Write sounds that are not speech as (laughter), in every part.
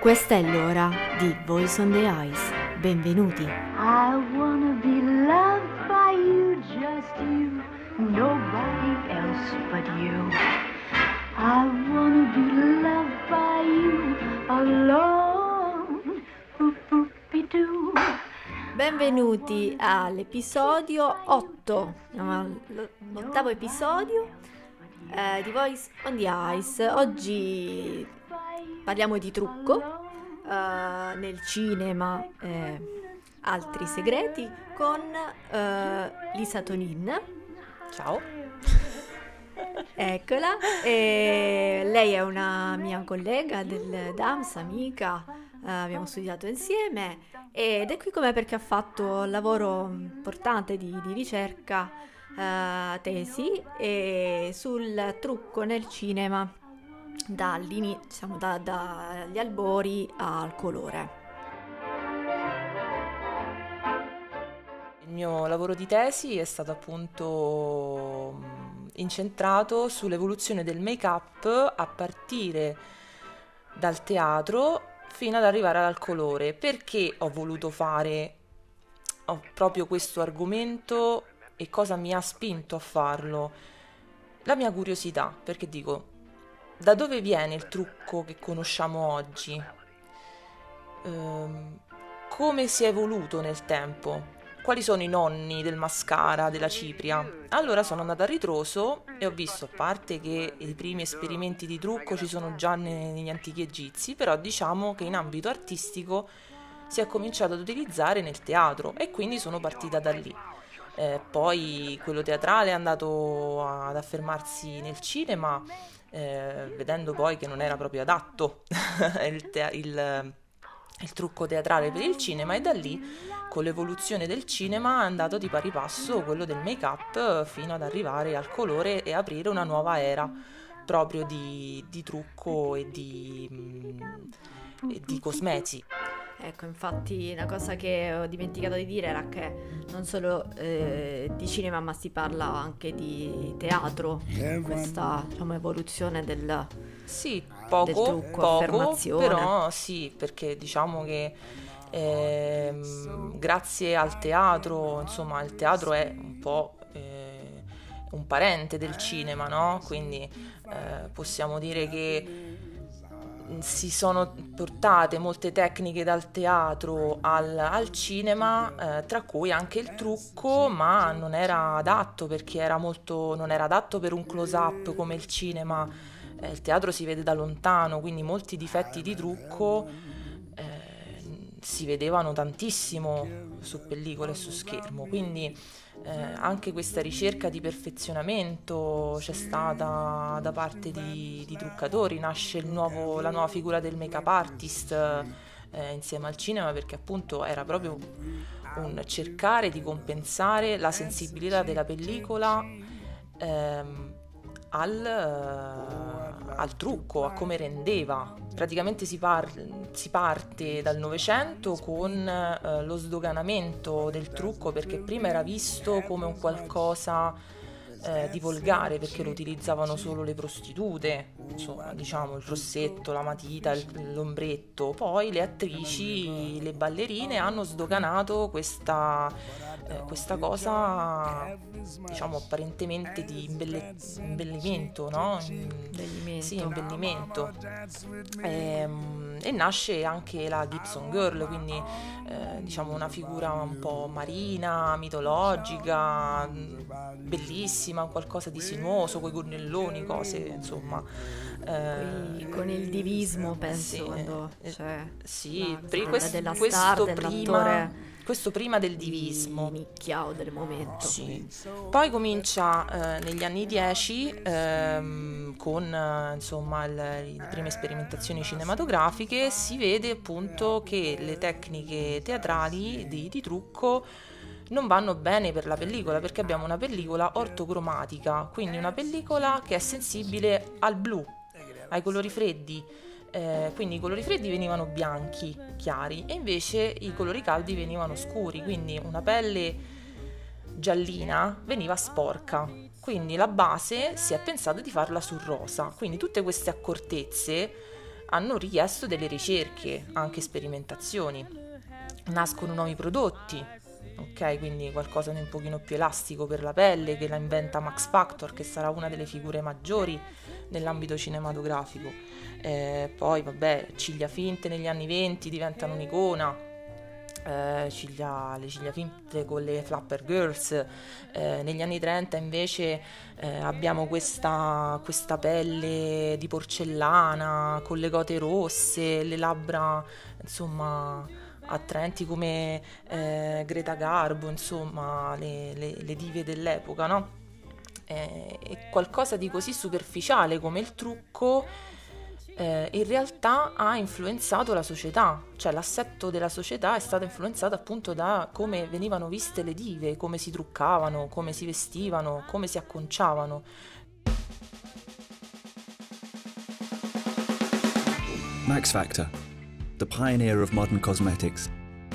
Questa è l'ora di Voice on the Ice. Benvenuti. I wanna be loved by you, just you, nobody else but you. I wanna be loved by you alone. Boop. Benvenuti all'episodio 8, l'ottavo episodio eh, di Voice on the Ice. Oggi parliamo di trucco eh, nel cinema e altri segreti con eh, Lisa Tonin. Ciao. (laughs) Eccola, e lei è una mia collega del DAMS, amica, eh, abbiamo studiato insieme ed è qui come perché ha fatto un lavoro importante di, di ricerca, eh, tesi, e sul trucco nel cinema diciamo, da, dagli albori al colore. Il mio lavoro di tesi è stato appunto mh, incentrato sull'evoluzione del make-up a partire dal teatro fino ad arrivare al colore. Perché ho voluto fare proprio questo argomento e cosa mi ha spinto a farlo? La mia curiosità, perché dico, da dove viene il trucco che conosciamo oggi? Ehm, come si è evoluto nel tempo? Quali sono i nonni del mascara, della cipria? Allora sono andata a ritroso e ho visto, a parte che i primi esperimenti di trucco ci sono già negli antichi egizi, però diciamo che in ambito artistico si è cominciato ad utilizzare nel teatro e quindi sono partita da lì. Eh, poi quello teatrale è andato ad affermarsi nel cinema, eh, vedendo poi che non era proprio adatto (laughs) il, te- il, il trucco teatrale per il cinema e da lì con l'evoluzione del cinema è andato di pari passo quello del make up fino ad arrivare al colore e aprire una nuova era proprio di, di trucco e di, mm, e di cosmesi. Ecco, infatti una cosa che ho dimenticato di dire era che non solo eh, di cinema ma si parla anche di teatro, questa diciamo, evoluzione del, Sì, del poco, trucco, poco, affermazione. però sì, perché diciamo che ehm, grazie al teatro, insomma, il teatro è un po' eh, un parente del cinema, no? Quindi eh, possiamo dire che si sono portate molte tecniche dal teatro al, al cinema, eh, tra cui anche il trucco, ma non era adatto perché era molto, non era adatto per un close-up come il cinema. Eh, il teatro si vede da lontano, quindi molti difetti di trucco si vedevano tantissimo su pellicola e su schermo. Quindi eh, anche questa ricerca di perfezionamento c'è stata da parte di, di truccatori, nasce nuovo- la nuova figura del make-up artist eh, insieme al cinema perché appunto era proprio un cercare di compensare la sensibilità della pellicola ehm, al, eh, al trucco, a come rendeva. Praticamente si, par- si parte dal Novecento con eh, lo sdoganamento del trucco perché prima era visto come un qualcosa eh, di volgare perché lo utilizzavano solo le prostitute, insomma, diciamo il rossetto, la matita, il- l'ombretto. Poi le attrici, le ballerine hanno sdoganato questa, eh, questa cosa, diciamo, apparentemente di imbelle- imbellimento, no? Sì, imbellimento. Ehm, E, nasce anche la Gibson Girl, quindi eh, diciamo una figura un po' marina, mitologica, mh, bellissima, qualcosa di sinuoso, coi gonnelloni, cose, insomma. eh, con il divismo penso sì, quando eh, c'è sì, pri- figura questo, della questo star, prima, dell'attore questo prima del di divismo. nicchia o del momento. Sì. Poi comincia eh, negli anni 10 ehm, con eh, insomma il- le prime sperimentazioni cinematografiche, si vede appunto che le tecniche teatrali di, di trucco non vanno bene per la pellicola perché abbiamo una pellicola ortocromatica, quindi una pellicola che è sensibile al blu, ai colori freddi. Eh, quindi i colori freddi venivano bianchi, chiari, e invece i colori caldi venivano scuri, quindi una pelle giallina veniva sporca. Quindi la base si è pensato di farla sul rosa. Quindi tutte queste accortezze hanno richiesto delle ricerche, anche sperimentazioni. Nascono nuovi prodotti, ok? Quindi qualcosa di un pochino più elastico per la pelle che la inventa Max Factor, che sarà una delle figure maggiori nell'ambito cinematografico. Eh, poi, vabbè, ciglia finte negli anni 20 diventano un'icona. Eh, ciglia, le ciglia finte con le Flapper Girls. Eh, negli anni 30 invece eh, abbiamo questa, questa pelle di porcellana con le gote rosse, le labbra insomma attraenti come eh, Greta Garbo, insomma, le, le, le dive dell'epoca, no? Eh, e qualcosa di così superficiale come il trucco eh, in realtà ha influenzato la società, cioè l'assetto della società è stato influenzato appunto da come venivano viste le dive, come si truccavano, come si vestivano, come si acconciavano. Max Factor the pioneer of modern cosmetics,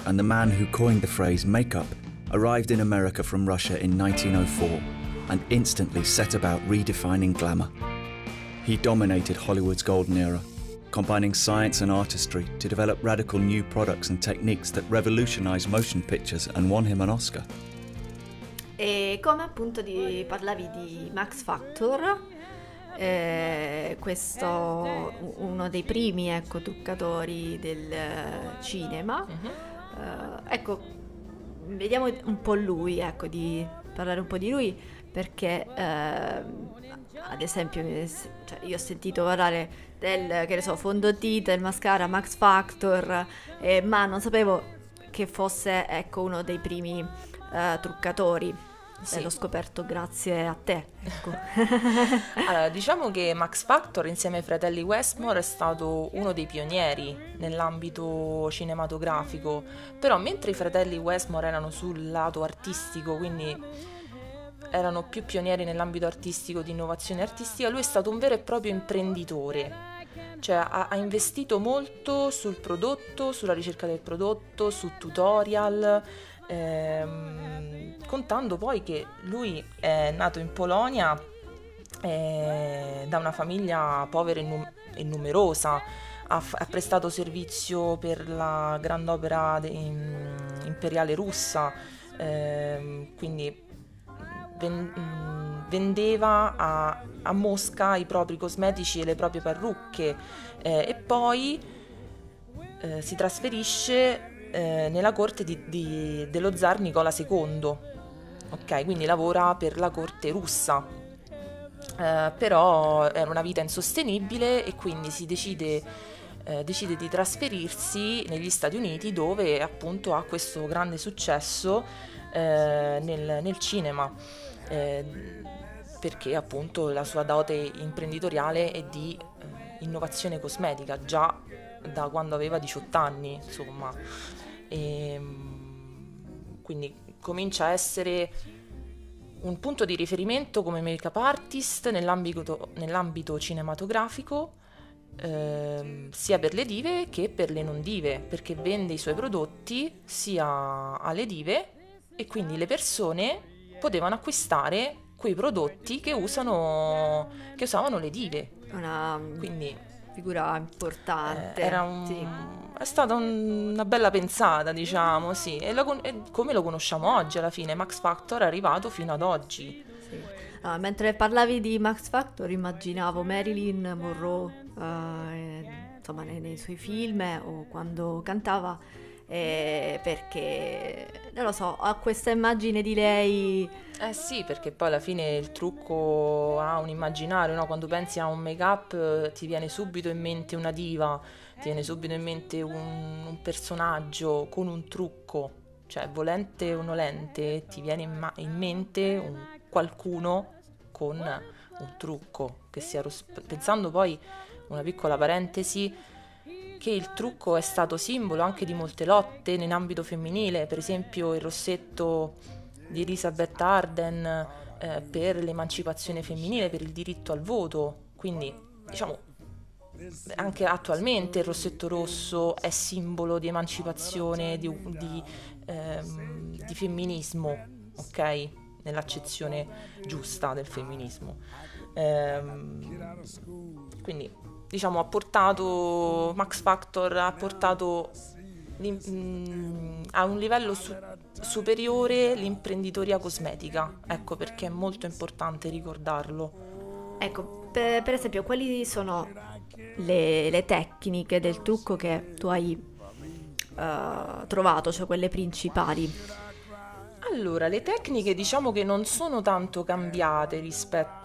and the man who coined the phrase makeup, arrived in America from Russia in 1904 and instantly set about redefining glamour. He dominated Hollywood's golden era, combining science and artistry to develop radical new products and techniques that revolutionized motion pictures and won him an Oscar. E come appunto di, parlavi di Max Factor, eh, questo uno dei primi ecco, truccatori del cinema. Uh-huh. Uh, ecco, vediamo un po' lui, ecco, di parlare un po' di lui perché uh, ad esempio cioè, io ho sentito parlare del che ne so, fondotinta, del mascara Max Factor, eh, ma non sapevo che fosse ecco, uno dei primi uh, truccatori sì. l'ho scoperto grazie a te. Ecco. (laughs) (laughs) allora, diciamo che Max Factor insieme ai fratelli Westmore è stato uno dei pionieri nell'ambito cinematografico, però mentre i fratelli Westmore erano sul lato artistico, quindi erano più pionieri nell'ambito artistico di innovazione artistica, lui è stato un vero e proprio imprenditore. Cioè ha, ha investito molto sul prodotto, sulla ricerca del prodotto, su tutorial, ehm, contando poi che lui è nato in Polonia eh, da una famiglia povera e, num- e numerosa, ha, f- ha, prestato servizio per la Grand Opera de- imperiale russa, ehm, quindi vendeva a-, a, Mosca i propri cosmetici e le proprie parrucche eh, e poi eh, si trasferisce eh, nella corte di, di, dello zar Nicola II, ok? Quindi lavora per la corte russa. Eh, però era una vita insostenibile e quindi si decide, eh, decide di trasferirsi negli Stati Uniti dove appunto ha questo grande successo eh, nel, nel, cinema eh, perché appunto la sua dote imprenditoriale è di eh, innovazione cosmetica già da quando aveva 18 anni, insomma. E, ehm, quindi comincia a essere un punto di riferimento come make-up artist nell'ambito, nell'ambito cinematografico, eh, sia per le dive che per le non dive, perché vende i suoi prodotti sia alle dive e quindi le persone potevano acquistare quei prodotti che, usano, che usavano le dive. Una quindi, figura importante. Eh, era un, sì è stata un, una bella pensata, diciamo, sì. E, lo, e, come lo conosciamo oggi alla fine, Max Factor è arrivato fino ad oggi. Sì. Ah, mentre parlavi di Max Factor immaginavo Marilyn Monroe, eh, insomma, nei, nei, suoi film o quando cantava, eh, perché, non lo so, ho questa immagine di lei... Eh sì, perché poi alla fine il trucco ha un immaginario, no? Quando pensi a un make-up ti viene subito in mente una diva ti viene subito in mente un, un personaggio con un trucco, cioè volente o nolente, ti viene in, ma- in mente un, qualcuno con un trucco, che sia ros- pensando poi, una piccola parentesi, che il trucco è stato simbolo anche di molte lotte in ambito femminile, per esempio il rossetto di Elizabeth Arden eh, per l'emancipazione femminile, per il diritto al voto, quindi diciamo anche attualmente il rossetto rosso è simbolo di emancipazione, di, di, ehm, di femminismo, ok? Nell'accezione giusta del femminismo. Ehm, quindi diciamo, ha portato Max Factor ha portato mm, a un livello su- superiore l'imprenditoria cosmetica. Ecco perché è molto importante ricordarlo. Ecco, per, per esempio, quali sono le, le tecniche del trucco che tu hai eh, trovato, cioè quelle principali? Allora, le tecniche diciamo che non sono tanto cambiate rispetto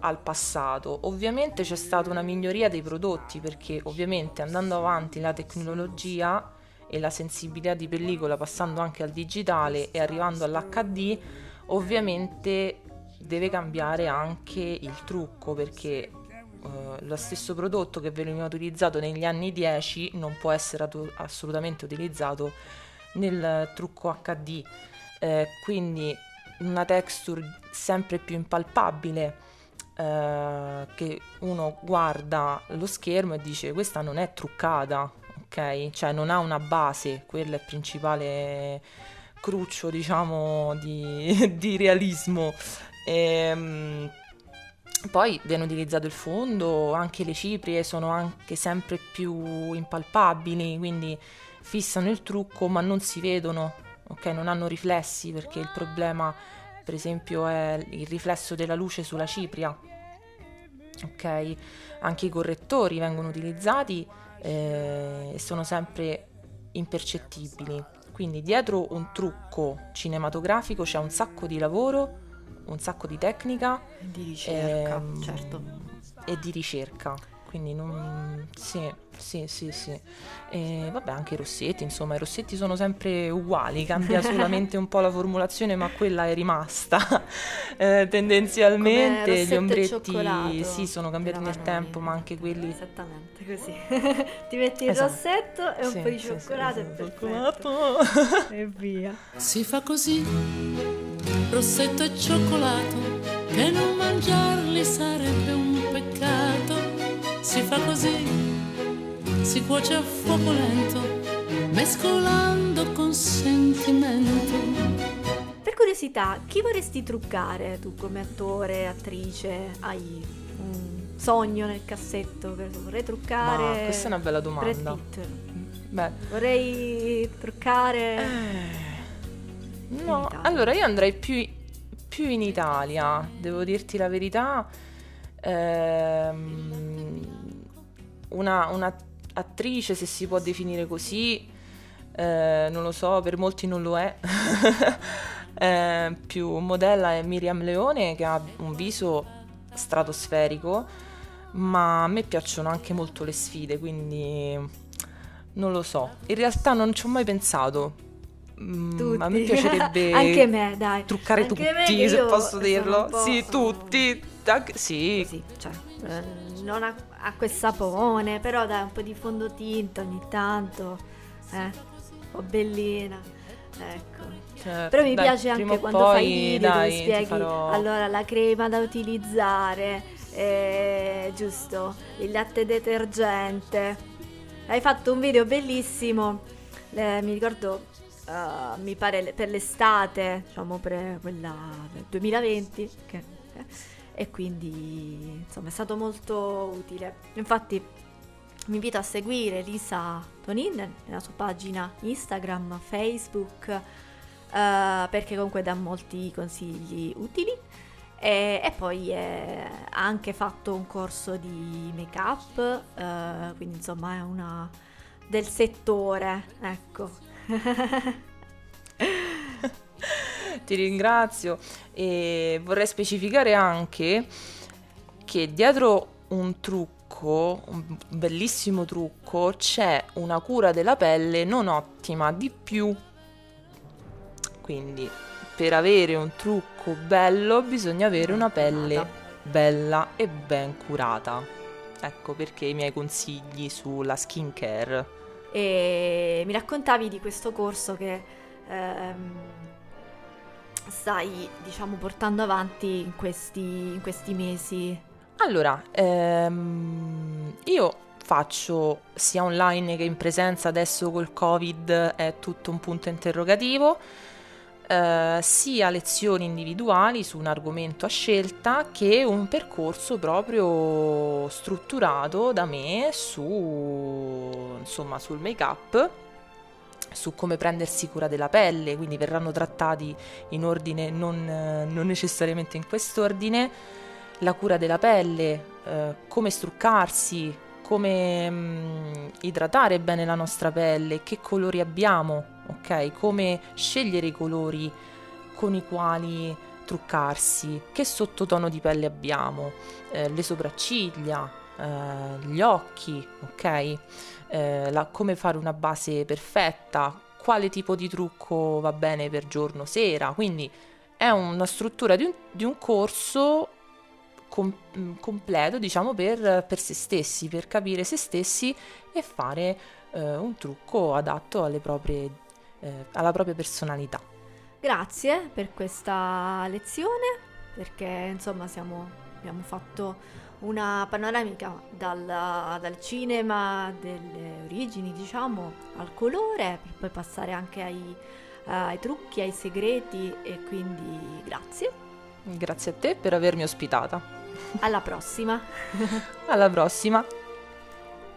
al passato. Ovviamente c'è stata una miglioria dei prodotti perché ovviamente andando avanti la tecnologia e la sensibilità di pellicola passando anche al digitale e arrivando all'HD, ovviamente deve cambiare anche il trucco perché eh, lo stesso prodotto che veniva utilizzato negli anni 10 non può essere atu- assolutamente utilizzato nel trucco HD. Eh, quindi una texture sempre più impalpabile eh, che uno guarda lo schermo e dice questa non è truccata, ok? Cioè non ha una base, quello è il principale cruccio, diciamo, di, (laughs) di realismo. Ehm, poi viene utilizzato il fondo, anche le ciprie sono anche sempre più impalpabili, quindi fissano il trucco ma non si vedono, ok? Non hanno riflessi perché il problema, per esempio, è il riflesso della luce sulla cipria, ok? Anche i correttori vengono utilizzati eh, e sono sempre impercettibili. Quindi dietro un trucco cinematografico c'è un sacco di lavoro, un sacco di tecnica Di ricerca, ehm, certo. e di ricerca. Quindi non... Sì, sì, sì, sì. E vabbè, anche i rossetti, insomma, i rossetti sono sempre uguali, cambia (laughs) solamente un po' la formulazione, ma quella è rimasta. (laughs) Eh, tendenzialmente gli ombretti cioccolato sì, sono cambiati nel tempo, ma anche quelli Esattamente così. (laughs) Ti metti il Esatto. rossetto e un Sì, po' di sì, sì, cioccolato e esatto. perfetto. E via. Si fa così, rossetto e cioccolato, che non mangiarli sarebbe un. Si fa così, si cuoce a fuoco lento, mescolando con sentimento. Per curiosità, chi vorresti truccare tu come attore, attrice? Hai un sogno nel cassetto? Vorrei truccare. Ma questa è una bella domanda. Beh, Vorrei truccare. No, Italia. allora io andrei più, più in Italia, devo dirti la verità. Ehm, una, una attrice, se si può definire così, eh, non lo so, per molti non lo è. (laughs) Eh, più modella è Miriam Leone che ha un viso stratosferico, ma a me piacciono anche molto le sfide, quindi non lo so. In realtà non ci ho mai pensato. Mm, a me piacerebbe (laughs) Anche me, dai. truccare Anche tutti, se posso dirlo. po'- Sì, tutti. Anche- sì, cioè, eh, non ha, ha quel sapone, però dai un po' di fondotinta ogni tanto, eh, un po' bellina, ecco. cioè, Però mi dai, piace anche quando poi, fai video dai, dove spieghi farò- allora la crema da utilizzare, eh, giusto, il latte detergente. Hai fatto un video bellissimo, eh, mi ricordo, eh, mi pare per l'estate, diciamo per quella del 2020, che- eh, e quindi insomma è stato molto utile. Infatti vi invito a seguire Lisa Tonin nella sua pagina Instagram, Facebook, eh, perché comunque dà molti consigli utili. E, e poi ha anche fatto un corso di make up, eh, quindi insomma è una del settore, ecco. (laughs) (laughs) Ti ringrazio e vorrei specificare anche che dietro un trucco, un bellissimo trucco, c'è una cura della pelle non ottima di più. Quindi per avere un trucco bello bisogna avere una pelle bella e ben curata. Ecco perché i miei consigli sulla skincare. E mi raccontavi di questo corso che ehm, stai, diciamo, portando avanti in questi, in questi mesi. Allora, ehm, io faccio sia online che in presenza, adesso col Covid è tutto un punto interrogativo, eh, sia lezioni individuali su un argomento a scelta che un percorso proprio strutturato da me su, insomma, sul make-up su come prendersi cura della pelle, quindi verranno trattati in ordine non, non necessariamente in quest'ordine, la cura della pelle, eh, come struccarsi, come mh, mm, idratare bene la nostra pelle, che colori abbiamo, ok? Come scegliere i colori con i quali truccarsi, che sottotono di pelle abbiamo, eh, le sopracciglia, eh, gli occhi, ok? Eh, la, come fare una base perfetta, quale tipo di trucco va bene per giorno, sera, quindi è una struttura di un, di un corso com- mm, completo, diciamo, per, per, se stessi, per capire se stessi e fare eh, un trucco adatto proprie, eh, alla propria personalità. Grazie per questa lezione, perché insomma siamo, abbiamo fatto una panoramica dal, dal, cinema delle origini, diciamo, al colore, per poi passare anche ai, ai trucchi, ai segreti e quindi grazie. Grazie a te per avermi ospitata. Alla prossima. (laughs) Alla prossima.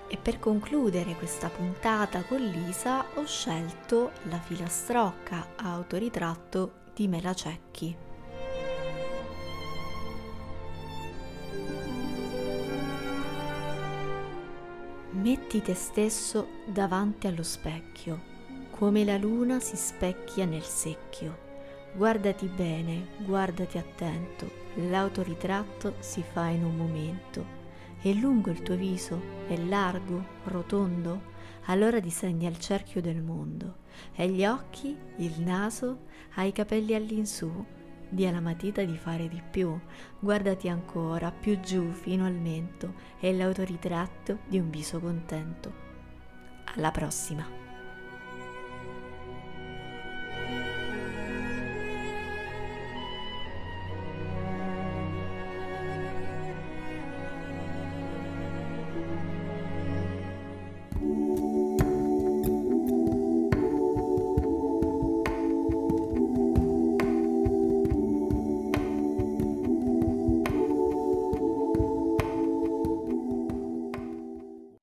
E per concludere questa puntata con Lisa ho scelto la filastrocca autoritratto di Mela Metti te stesso davanti allo specchio, come la luna si specchia nel secchio. Guardati bene, guardati attento, L'autoritratto si fa in un momento. È lungo il tuo viso? È largo? Rotondo? Allora disegna il cerchio del mondo. E gli occhi? Il naso? Hai i capelli all'insù? Di alla matita di fare di più. Guardati ancora, più giù, fino al mento. È l'autoritratto di un viso contento. Alla prossima!